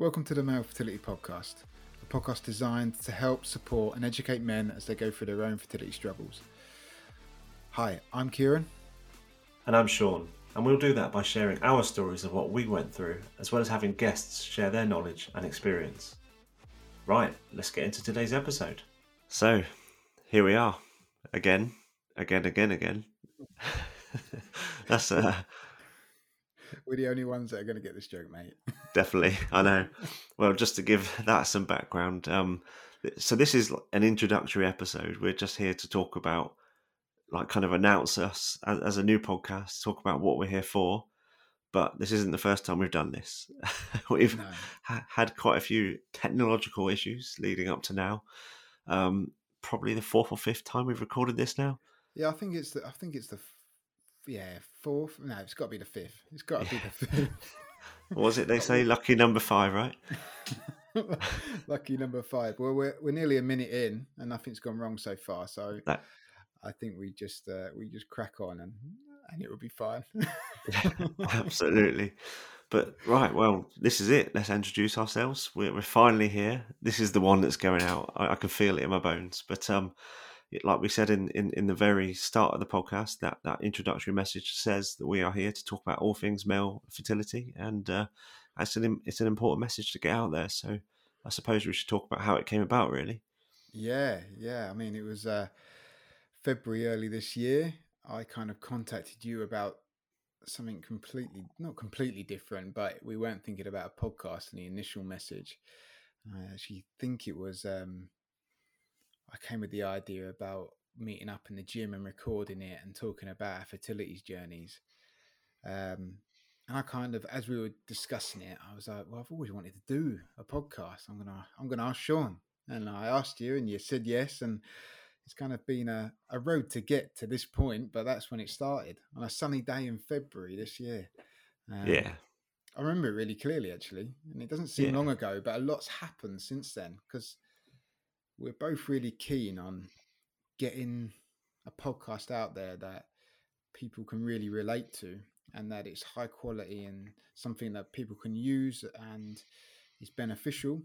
Welcome to the Male Fertility Podcast, a podcast designed to help, support, and educate men as they go through their own fertility struggles. Hi, I'm Ciaran. And I'm Shaun, and we'll do that by sharing our stories of what we went through, as well as having guests share their knowledge and experience. Right, let's get into today's episode. So, here we are, again, again, again, again. That's uh, We're the only ones that are going to get this joke, mate. definitely. I know. Well, just to give that some background, um, so this is an introductory episode. We're just here to talk about, like, kind of announce us as, as a new podcast, talk about what we're here for. But this isn't the first time we've done this. we've No. ha- had quite a few technological issues leading up to now. Um, probably the fourth or fifth time we've recorded this now. Yeah, I think it's the. I think it's the. Yeah, fourth. No, it's got to be the fifth. It's got to be the fifth. What was it they say? Lucky number five, right? Lucky number five. Well, we're we're nearly a minute in, and nothing's gone wrong so far. So That- I think we just uh, we just crack on, and and it will be fine. Absolutely. But right, well, this is it. Let's introduce ourselves. We're, we're finally here. This is the one that's going out. I, I can feel it in my bones. But um, it- like we said in, in, in the very start of the podcast, that, that introductory message says that we are here to talk about all things male fertility, and uh, it's an it's an important message to get out there. So I suppose we should talk about how it came about, really. Yeah, yeah. I mean, it was uh, February early this year. I kind of contacted you about something completely, not completely different, but we weren't thinking about a podcast in the initial message. I actually think it was, um, I came with the idea about meeting up in the gym and recording it and talking about our fertility journeys. Um, and I kind of, as we were discussing it, I was like, well, I've always wanted to do a podcast. I'm gonna, I'm gonna ask Shaun and I asked you, and you said yes, and it's kind of been a, a road to get to this point, but that's when it started on a sunny day in February this year. Um, yeah. I remember it really clearly, actually, and it doesn't seem Yeah. long ago, but a lot's happened since then because we're both really keen on getting a podcast out there that people can really relate to and that it's high quality and something that people can use and is beneficial.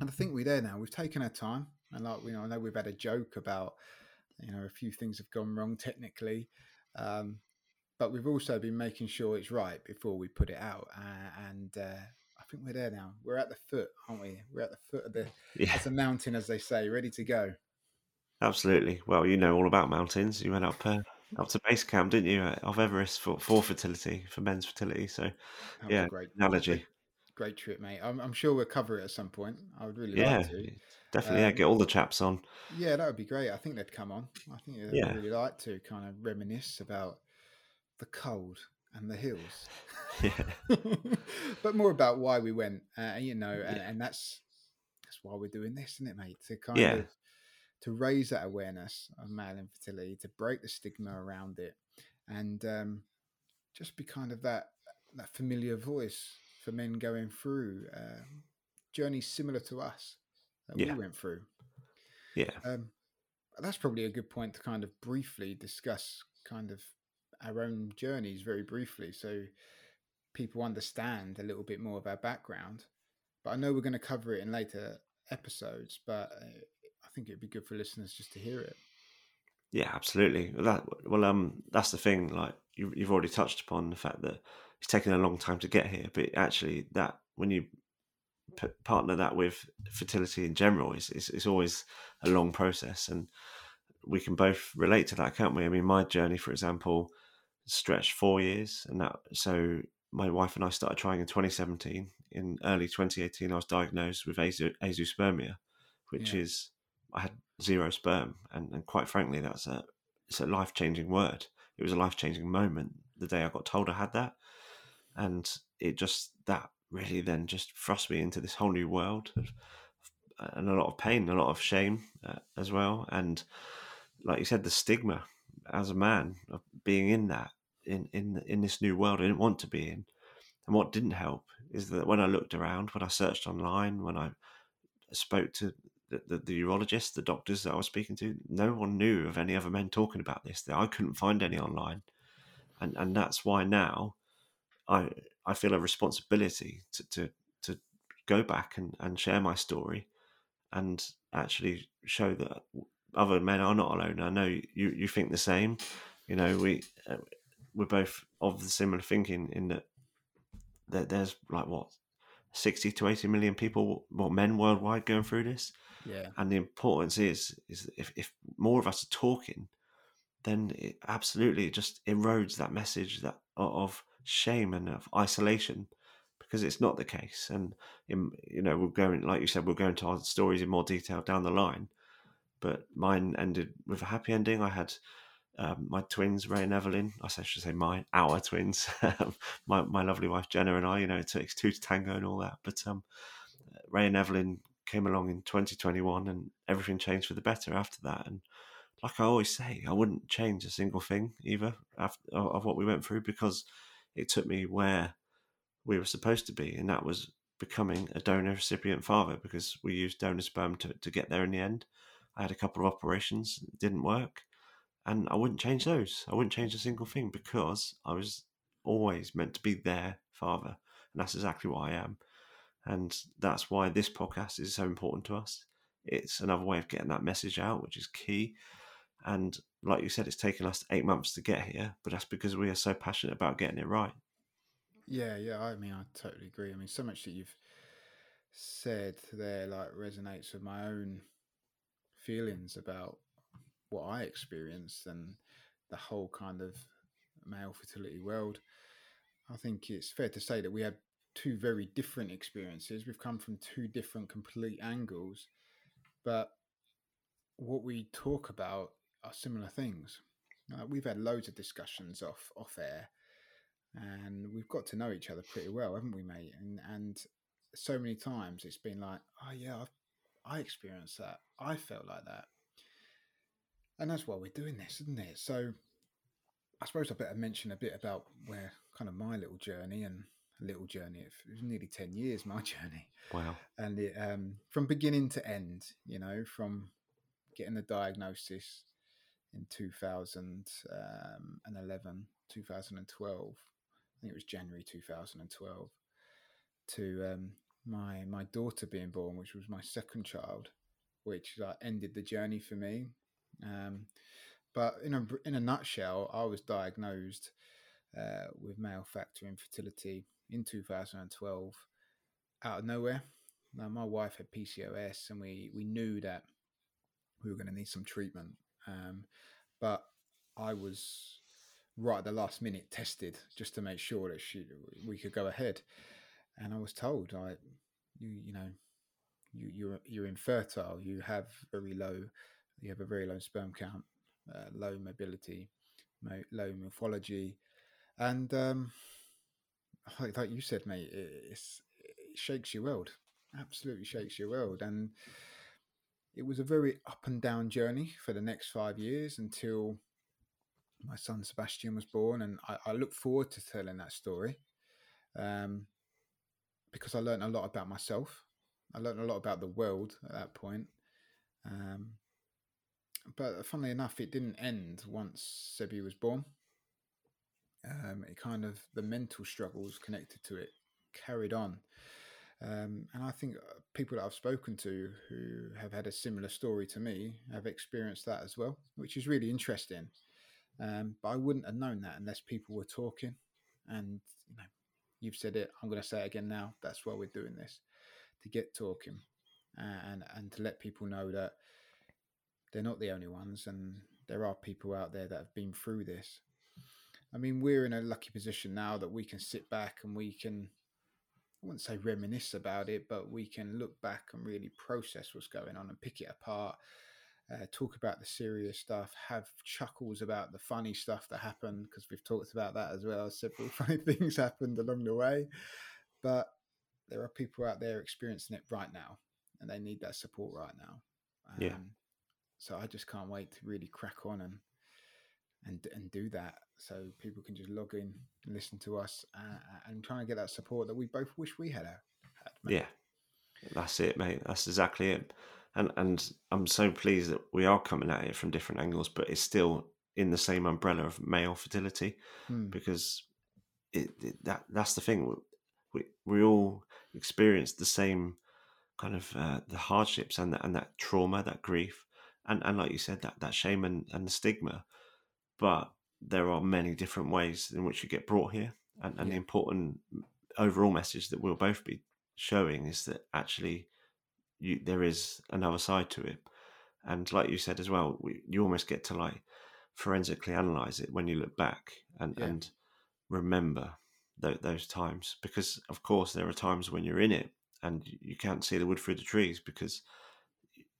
And I think we're there now. We've taken our time, and like we know, I know we've had a joke about you know a few things have gone wrong technically, um, but we've also been making sure it's right before we put it out. Uh, and uh, think we're there now. We're at the foot, aren't we? We're at the foot of the Yeah. as a mountain, as they say, ready to go. Absolutely. Well, you know all about mountains. You went up uh, up to base camp, didn't you, uh, of Everest for, for fertility, for men's fertility. So, yeah, great analogy. Great trip, mate. I'm, I'm sure we'll cover it at some point. I would really Yeah, like to. definitely. yeah, Um, get all the chaps on. Yeah, that would be great. I think they'd come on. I think they'd Yeah. really like to kind of reminisce about the cold and the hills, Yeah, but more about why we went. Uh, you know, and, Yeah. and that's that's why we're doing this, isn't it, mate? To kind Yeah. of to raise that awareness of male infertility, to break the stigma around it, and um, just be kind of that that familiar voice for men going through um, journeys similar to us that Yeah. we went through. yeah, Um, that's probably a good point to kind of briefly discuss kind of our own journeys very briefly so people understand a little bit more of our background. But I know we're going to cover it in later episodes, but uh, I think it'd be good for listeners just to hear it. yeah. Absolutely. Well, That well, um, that's the thing. Like you, you've already touched upon the fact that it's taken a long time to get here, but actually, that when you p- partner that with fertility in general, is it's, it's always a long process, and we can both relate to that, can't we? I mean, my journey, for example, stretched four years, and that so my wife and I started trying in 2017. In early 2018, I was diagnosed with azo- azoospermia, which Yeah. is I had zero sperm, and, and quite frankly, that's a it's a life changing word. It was a life changing moment the day I got told I had that, and it just that really then just thrust me into this whole new world of, and a lot of pain, a lot of shame uh, as well, and like you said, the stigma as a man of being in that in in in this new world I didn't want to be in. And what didn't help is that when I looked around, when I searched online, when I spoke to the, the, the urologists, the doctors that I was speaking to, no one knew of any other men talking about this. I couldn't find any online, and and that's why now I I feel a responsibility to to to go back and, and share my story and actually show that other men are not alone. I know you, you think the same. You know, we uh, we're both of the similar thinking in that that there's like what sixty to eighty million people, what men worldwide going through this. Yeah, and the importance is is if if more of us are talking, then it absolutely just erodes that message that of shame and of isolation because it's not the case. And in, you know, we're going, like you said, we're going to our stories in more detail down the line. But mine ended with a happy ending. I had um, my twins, Ray and Evelyn. I should say my our twins, my my lovely wife Jenna and I. You know, it takes two to tango and all that. But um, Ray and Evelyn came along in 2021, and everything changed for the better after that. And like I always say, I wouldn't change a single thing either after, of what we went through because it took me where we were supposed to be, and that was becoming a donor recipient father because we used donor sperm to, to get there in the end. I had a couple of operations, didn't work, and I wouldn't change those. I wouldn't change a single thing because I was always meant to be their father, and that's exactly what I am. And that's why this podcast is so important to us. It's another way of getting that message out, which is key. And like you said, it's taken us eight months to get here, but that's because we are so passionate about getting it right. Yeah, yeah. I mean, I totally agree. I mean, so much that you've said there like resonates with my own feelings about what I experienced and the whole kind of male fertility world. I think it's fair to say that we had two very different experiences. We've come from two different complete angles, but what we talk about are similar things. Uh, we've had loads of discussions off off air, and we've got to know each other pretty well, haven't we, mate? And and so many times it's been like, oh yeah, I've, I experienced that. I felt like that, and that's why we're doing this, isn't it? So, I suppose I better mention a bit about where kind of my little journey and little journey. It was nearly ten years my journey. Wow! And it, um, from beginning to end, you know, from getting the diagnosis in 2011, 2012. I think it was January 2012 to um, my my daughter being born, which was my second child, which uh, ended the journey for me. Um, but in a in a nutshell, I was diagnosed uh, with male factor infertility in 2012 out of nowhere. Now, my wife had PCOS, and we we knew that we were going to need some treatment. Um, but I was right at the last minute tested just to make sure that she we could go ahead. And I was told, I you you know you you're you're infertile. You have very low you have a very low sperm count, uh, low mobility, low morphology, and um, like, like you said, mate, it, it shakes your world. Absolutely shakes your world, and it was a very up and down journey for the next five years until my son Sebastian was born, and I, I look forward to telling that story um, because I learned a lot about myself. I learned a lot about the world at that point. Um, but funnily enough, it didn't end once Sebi was born. Um, it kind of the mental struggles connected to it carried on um, and I think uh, people that I've spoken to who have had a similar story to me have experienced that as well, which is really interesting. Um, but I wouldn't have known that unless people were talking. And you know, you've said it. I'm going to say it again now. That's why we're doing this to get talking and and to let people know that they're not the only ones, and there are people out there that have been through this. I mean, we're in a lucky position now that we can sit back and we can I wouldn't say reminisce about it, but we can look back and really process what's going on and pick it apart. Uh, talk about the serious stuff, have chuckles about the funny stuff that happened because we've talked about that as well. Several funny things happened along the way, but there are people out there experiencing it right now, and they need that support right now. Um, yeah. So I just can't wait to really crack on and and and do that so people can just log in and listen to us uh, and try and get that support that we both wish we had. had yeah, that's it, mate. That's exactly it. And and I'm so pleased that we are coming at it from different angles, but it's still in the same umbrella of male fertility hmm. because it, it, that that's the thing. We we all experience the same kind of uh, the hardships and the, and that trauma, that grief, and and like you said, that that shame and, and the stigma. But there are many different ways in which you get brought here, and, and yeah. the important overall message that we'll both be showing is that actually you, there is another side to it, and like you said as well, we, you almost get to like forensically analyze it when you look back and yeah. and remember th- those times. Because of course there are times when you're in it and you can't see the wood through the trees because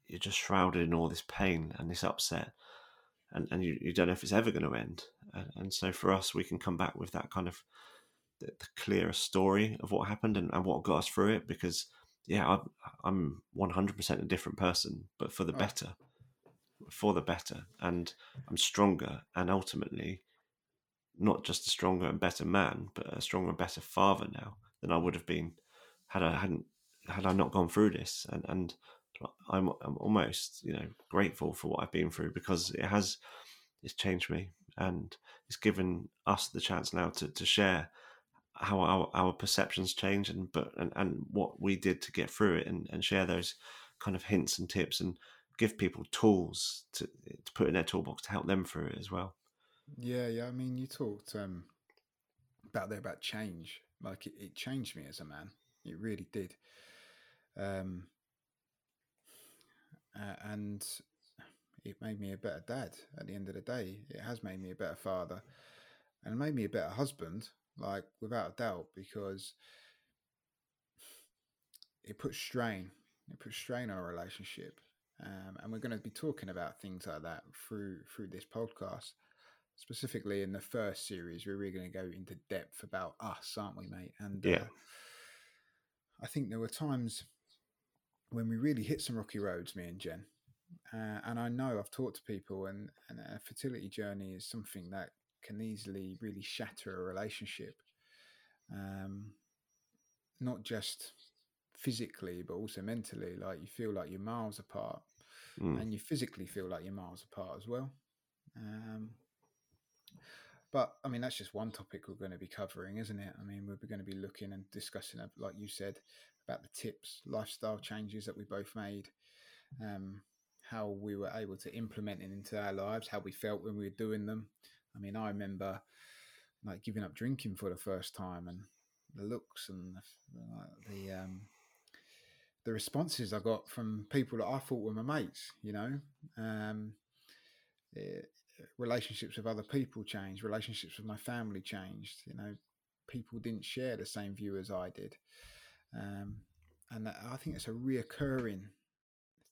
you're just shrouded in all this pain and this upset. And, and you, you don't know if it's ever going to end. And, and, so for us we can come back with that kind of the, the clearer story of what happened and, and, what got us through it because yeah I'm, I'm 100% a different person but for the better for the better and i'm stronger and ultimately not just a stronger and better man but a stronger and better father now than i would have been had i hadn't had I not gone through this, and and I'm, I'm almost you know grateful for what I've been through because it has it's changed me and it's given us the chance now to to share how our, our perceptions change and but and, and what we did to get through it and, and share those kind of hints and tips and give people tools to to put in their toolbox to help them through it as well. Yeah, yeah. I mean, you talked um, about there about change. Like it, it changed me as a man. It really did. Um, uh, and it made me a better dad at the end of the day. It has made me a better father and made me a better husband, like without a doubt, because it puts strain. It puts strain on a relationship. Um, and we're going to be talking about things like that through through this podcast. Specifically in the first series, we're really going to go into depth about us, aren't we, mate? And yeah. Uh, I think there were times when we really hit some rocky roads, me and Jen. Uh, and I know I've talked to people, and, and a fertility journey is something that can easily really shatter a relationship. Um, not just physically, but also mentally. Like you feel like you're miles apart, mm. and you physically feel like you're miles apart as well. Um, but I mean, that's just one topic we're going to be covering, isn't it? I mean, we're going to be looking and discussing, like you said, about the tips, lifestyle changes that we both made, um, how we were able to implement it into our lives, how we felt when we were doing them. I mean, I remember like giving up drinking for the first time and the looks and the, the um, the responses I got from people that I thought were my mates. You know, um, it, relationships with other people changed, relationships with my family changed. You know, people didn't share the same view as I did. Um, and I think it's a reoccurring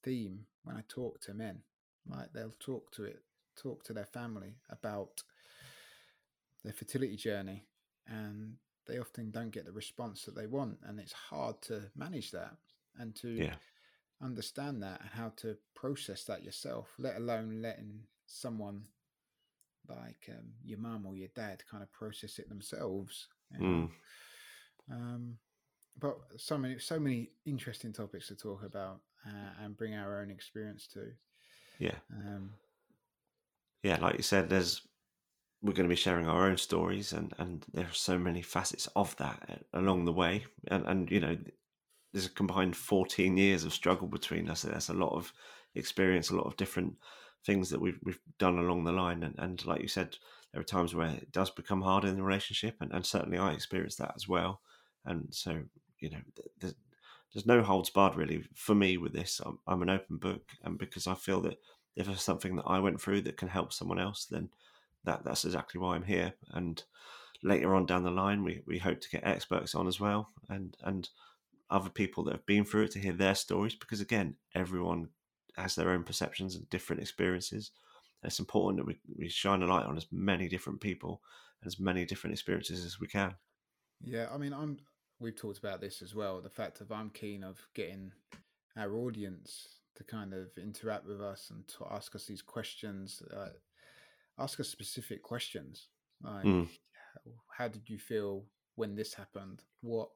theme when I talk to men. Like they'll talk to it, talk to their family about their fertility journey, and they often don't get the response that they want, and it's hard to manage that and to yeah. understand that and how to process that yourself. Let alone letting someone like um, your mum or your dad kind of process it themselves. You know? mm. um, but so many so many interesting topics to talk about uh, and bring our own experience to. Yeah. Um, yeah, like you said, there's we're going to be sharing our own stories, and and there are so many facets of that uh, along the way, and and you know, there's a combined 14 years of struggle between us. There's a lot of experience, a lot of different things that we've we've done along the line, and and like you said, there are times where it does become harder in the relationship, and, and certainly I experienced that as well. And so you know, there's, there's no holds barred really for me with this. I'm, I'm an open book, and because I feel that if there's something that I went through that can help someone else, then that that's exactly why I'm here. And later on down the line, we, we hope to get experts on as well, and and other people that have been through it to hear their stories. Because again, everyone has their own perceptions and different experiences. And it's important that we, we shine a light on as many different people and as many different experiences as we can. Yeah, I mean, I'm we've talked about this as well. The fact of I'm keen of getting our audience to kind of interact with us and to ask us these questions, uh, ask us specific questions like mm. how did you feel when this happened? What,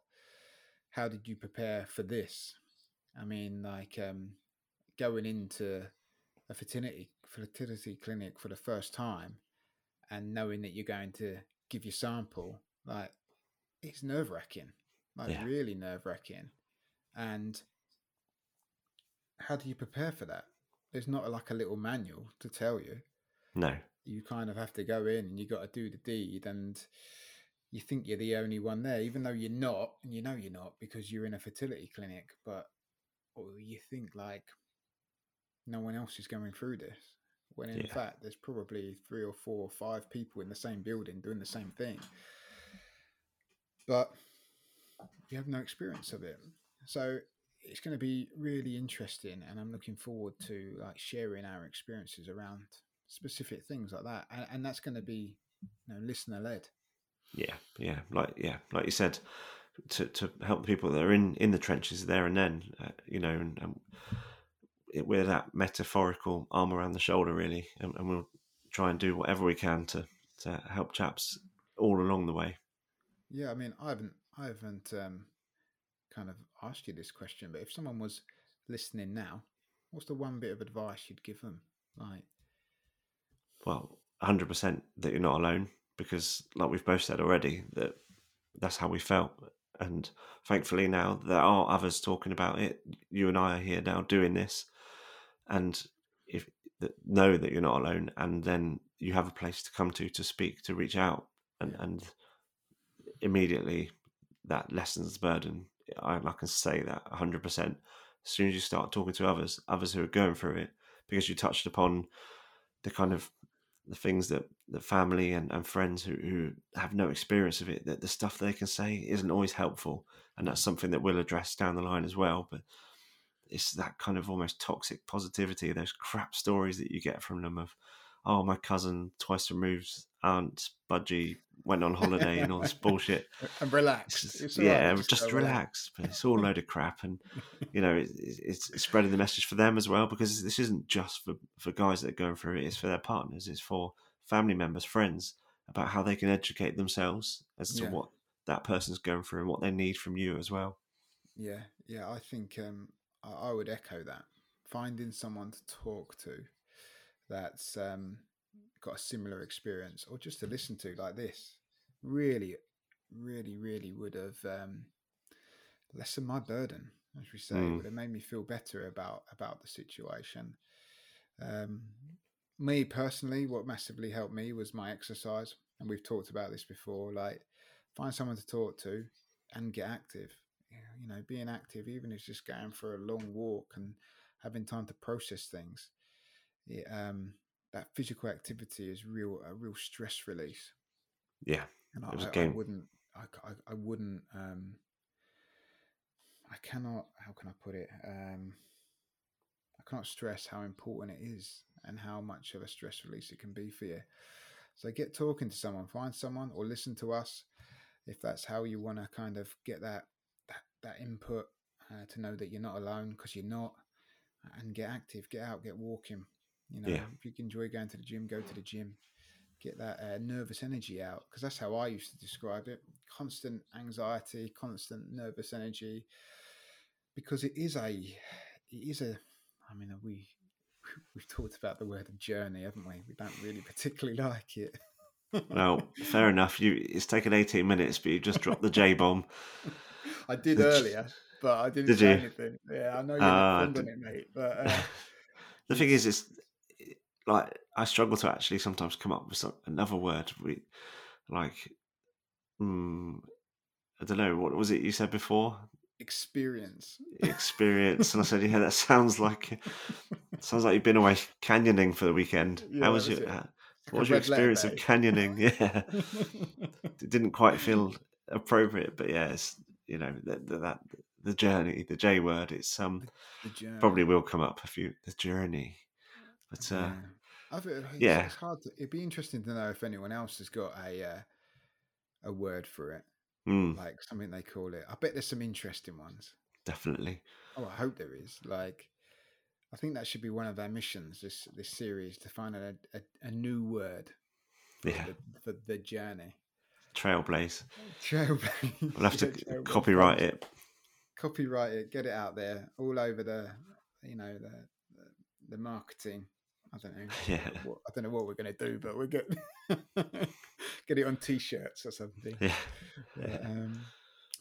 how did you prepare for this? I mean, like um, going into a fertility fertility clinic for the first time and knowing that you're going to give your sample, like it's nerve wracking like Yeah. really nerve wracking. And how do you prepare for that? There's not like a little manual to tell you. No. You kind of have to go in and you got to do the deed, and you think you're the only one there, even though you're not, and you know you're not because you're in a fertility clinic. But or you think like no one else is going through this, when in Yeah. fact there's probably three or four or five people in the same building doing the same thing. But you have no experience of it, so it's going to be really interesting, and I'm looking forward to like sharing our experiences around specific things like that, and, and that's going to be you know listener led. Yeah, yeah, like yeah, like you said, to to help the people that are in in the trenches there and then, uh, you know, and, and it, we're that metaphorical arm around the shoulder really, and, and we'll try and do whatever we can to to help chaps all along the way. Yeah, I mean, I haven't, I haven't um, kind of asked you this question, but if someone was listening now, what's the one bit of advice you'd give them? Like, Well, hundred percent that you're not alone because, like we've both said already, that that's how we felt, and thankfully now there are others talking about it. You and I are here now doing this, and if know that you're not alone, and then you have a place to come to to speak, to reach out, and and immediately that lessens the burden. I, I can say that hundred percent. As soon as you start talking to others, others who are going through it, because you touched upon the kind of the things that the family and, and friends who, who have no experience of it, that the stuff they can say isn't always helpful. And that's something that we'll address down the line as well. But it's that kind of almost toxic positivity, those crap stories that you get from them of, oh, my cousin twice removed aunt Budgie went on holiday and all this bullshit. and relax. It's just- It's yeah, just just, away. relax. But it's all a load of crap, and you know, it, it's it's spreading the message for them as well because this isn't just for for guys that are going through it. It's for their partners. It's for family members, friends about how they can educate themselves as to Yeah. what that person's going through and what they need from you as well. Yeah, yeah, I think um, I, I would echo that. Finding someone to talk to that's um, got a similar experience, or just to listen to like this, really, really, really would have um, lessened my burden. As we say, it Mm. would have made me feel better about about the situation. Um, me personally, what massively helped me was my exercise, and we've talked about this before. Like, find someone to talk to and get active. You know, being active, even if it's just going for a long walk and having time to process things. It, um, that physical activity is real a real stress release, Yeah, and I, It was a I- wouldn't, I, I- I wouldn't, um, I cannot. How can I put it? Um, I can't stress how important it is and how much of a stress release it can be for you. So get talking to someone, find someone, or listen to us if that's how you want to kind of get that that, that input uh, to know that you're not alone because you're not, and get active, get out, get walking. You know, Yeah. if you enjoy going to the gym, go to the gym. Get that uh, nervous energy out because that's how I used to describe it: constant anxiety, constant nervous energy. Because it is a, it is a. I mean, we we've talked about the word journey, haven't we? We don't really particularly like it. well, fair enough. You it's taken eighteen minutes, but you just dropped the J bomb. I did earlier, but I didn't Did say you? anything. Yeah, I know you're Ah, not d- it, mate. But uh, the thing is, it's like I struggle to actually sometimes come up with some, another word. We like, mm, I don't know what was it you said before? experience. Experience, and I said, yeah, that sounds like sounds like you've been away canyoning for the weekend. Yeah, How was that's your uh, what was your experience of canyoning? Yeah, it didn't quite feel appropriate, but yeah, it's you know that that, that the journey, the J word. It's um probably will come up a few the journey, but uh, Yeah. I think it's, yeah. it's hard. To, it'd be interesting to know if anyone else has got a uh, a word for it, mm, like something they call it. I bet there's some interesting ones. definitely. Oh, I hope there is. Like, I think that should be one of our missions. This this series to find a a, a new word for, Yeah. the, for the journey. Trailblaze. Trailblaze. We'll have to Yeah, copyright it. Copyright it. Get it out there, all over the, you know, the the, the marketing. I don't know. Yeah. What, I don't know what we're going to do, but we'll get get it on t-shirts or something. Yeah. Yeah, um,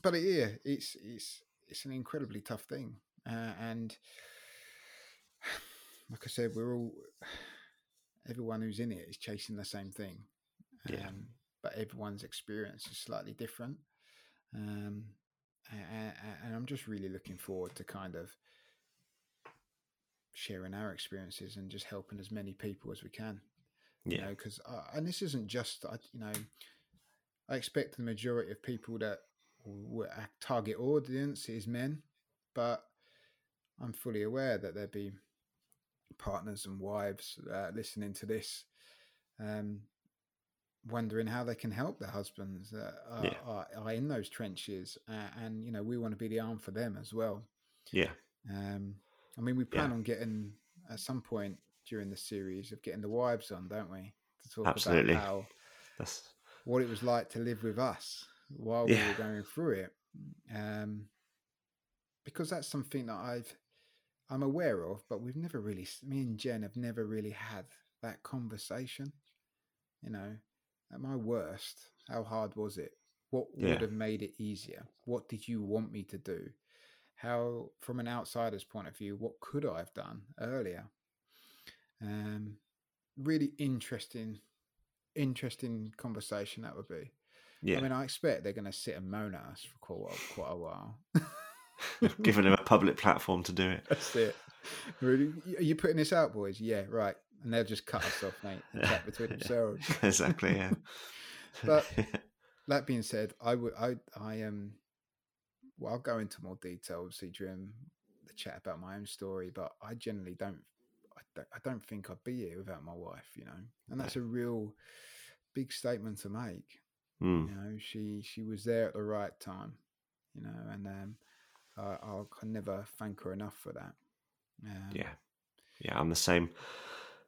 but yeah, it's it's it's an incredibly tough thing, uh, and like I said, we're all everyone who's in it is chasing the same thing. Yeah. Um, but everyone's experience is slightly different. Um, and, and I'm just really looking forward to kind of sharing our experiences and just helping as many people as we can. You Yeah. know, because and this isn't just you know, I expect the majority of people that our target audience is men, but I'm fully aware that there'd be partners and wives uh, listening to this, um, wondering how they can help their husbands that are, Yeah. are, are in those trenches, uh, and you know we want to be the arm for them as well. Yeah. Um, I mean, we plan Yeah. on getting at some point during the series of getting the wives on, don't we, to talk Absolutely. about how That's what it was like to live with us while we were going through it. Um, because that's something that I've I'm aware of, but we've never really me and Jen have never really had that conversation. You know, at my worst, how hard was it? What Yeah. would have made it easier? What did you want me to do? How, from an outsider's point of view, what could I have done earlier? Um, really interesting, interesting conversation that would be. yeah. I mean, I expect they're going to sit and moan at us for quite a while. Quite a while. Giving them a public platform to do it. That's it. Really, are you putting this out, boys? Yeah, right. And they'll just cut us off, mate, and chat between themselves. exactly. Yeah. But- That being said, I would, I, I um, well, I'll go into more detail, obviously, during the chat about my own story. But I generally don't, I don't, I don't think I'd be here without my wife, you know. And that's a real big statement to make. Mm. You know, she she was there at the right time, you know, and um, I, I'll never thank her enough for that. Um, Yeah. Yeah, I'm the same.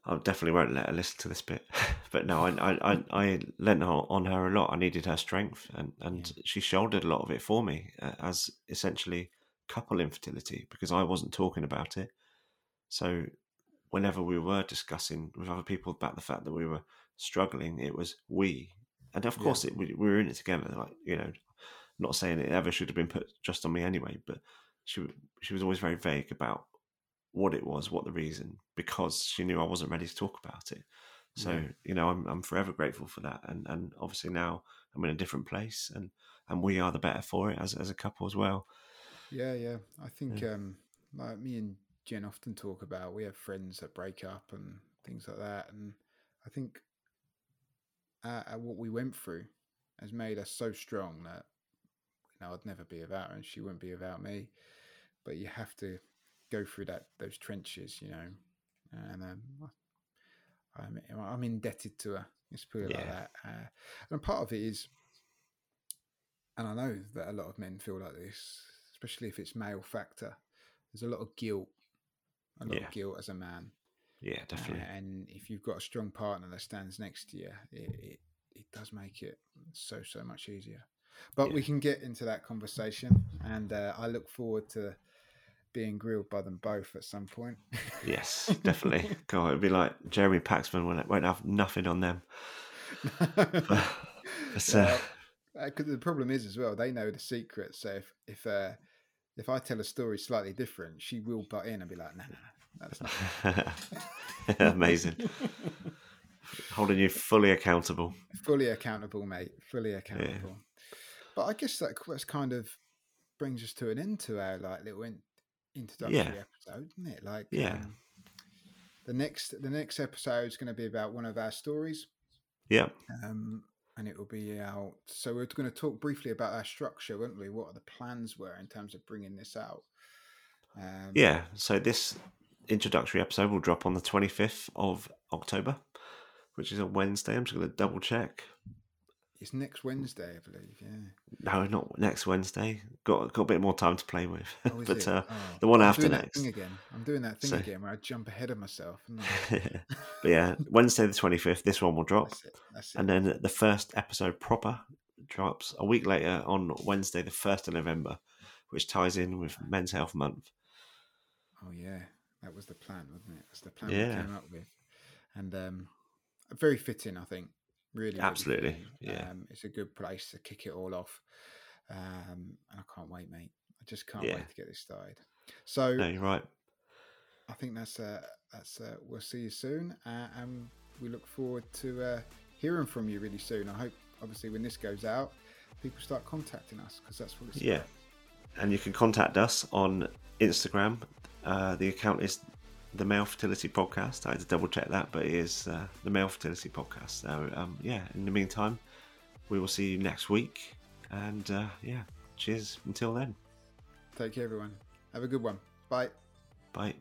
I definitely won't let her listen to this bit, but no, I I I, I lent on on her a lot. I needed her strength, and and she shouldered a lot of it for me uh, as essentially couple infertility because I wasn't talking about it. So whenever we were discussing with other people about the fact that we were struggling, it was we, and of Yeah. course it, we, we were in it together. Like you know, not saying it ever should have been put just on me anyway, but she she was always very vague about what it was, what the reason, because she knew I wasn't ready to talk about it. So Yeah. you know, I'm I'm forever grateful for that, and and obviously now I'm in a different place, and and we are the better for it as as a couple as well. Yeah, yeah. I think um like me and Jen often talk about we have friends that break up and things like that and I think uh, what we went through has made us so strong that you know I'd never be without her and she wouldn't be without me. But you have to go through that those trenches, you know. And um, I'm I'm indebted to her. Let's put it like that. Uh, and part of it is and I know that a lot of men feel like this, especially if it's male factor. There's a lot of guilt, a lot Yeah. of guilt as a man. Yeah, definitely. Uh, and if you've got a strong partner that stands next to you, it, it, it does make it so, so much easier. But we can get into that conversation. And uh, I look forward to being grilled by them both at some point. Yes, definitely. God, it'd be like Jeremy Paxman won't, won't have nothing on them. But, uh, because the problem is as well, they know the secret. So if if uh, if I tell a story slightly different, she will butt in and be like, no "Nah, nah, that's not." amazing. Holding you fully accountable. fully accountable, mate. Fully accountable. But I guess that that's kind of brings us to an end to our like little in, introductory Yeah. episode, isn't it? Like, Yeah. um, the next the next episode is going to be about one of our stories, Yeah, um, and it will be out. So we're going to talk briefly about our structure, won't we? What the plans were in terms of bringing this out. Um, yeah. So this introductory episode will drop on the 25th of October, which is a Wednesday. I'm just going to double check. It's next Wednesday, I believe. Yeah. No, not next Wednesday. Got got a bit more time to play with. Oh, but uh, Oh, the one I'm after doing that next. thing again. I'm doing that thing So- again where I jump ahead of myself. but yeah, Wednesday the 25th, this one will drop. That's it. That's it. And then the first episode proper drops a week later on Wednesday, the 1st of November, which ties in with Men's Health Month. Oh yeah, that was the plan, wasn't it? That's the plan we came up with, and um, very fitting, I think. Really, Absolutely, yeah. Um, it's a good place to kick it all off. Um, and I can't wait, mate. I just can't Yeah. wait to get this started. So No, you're right. I think that's uh, that's uh, we'll see you soon, uh, and we look forward to uh, hearing from you really soon. I hope, obviously, when this goes out, people start contacting us because that's what it's Yeah. about. And you can contact us on Instagram. Uh, the account is the Male Fertility Podcast. I had to double check that, but it is uh, the Male Fertility Podcast. So, um, yeah, in the meantime, we will see you next week. And uh, yeah, cheers until then. Take care, everyone. Have a good one. Bye. Bye.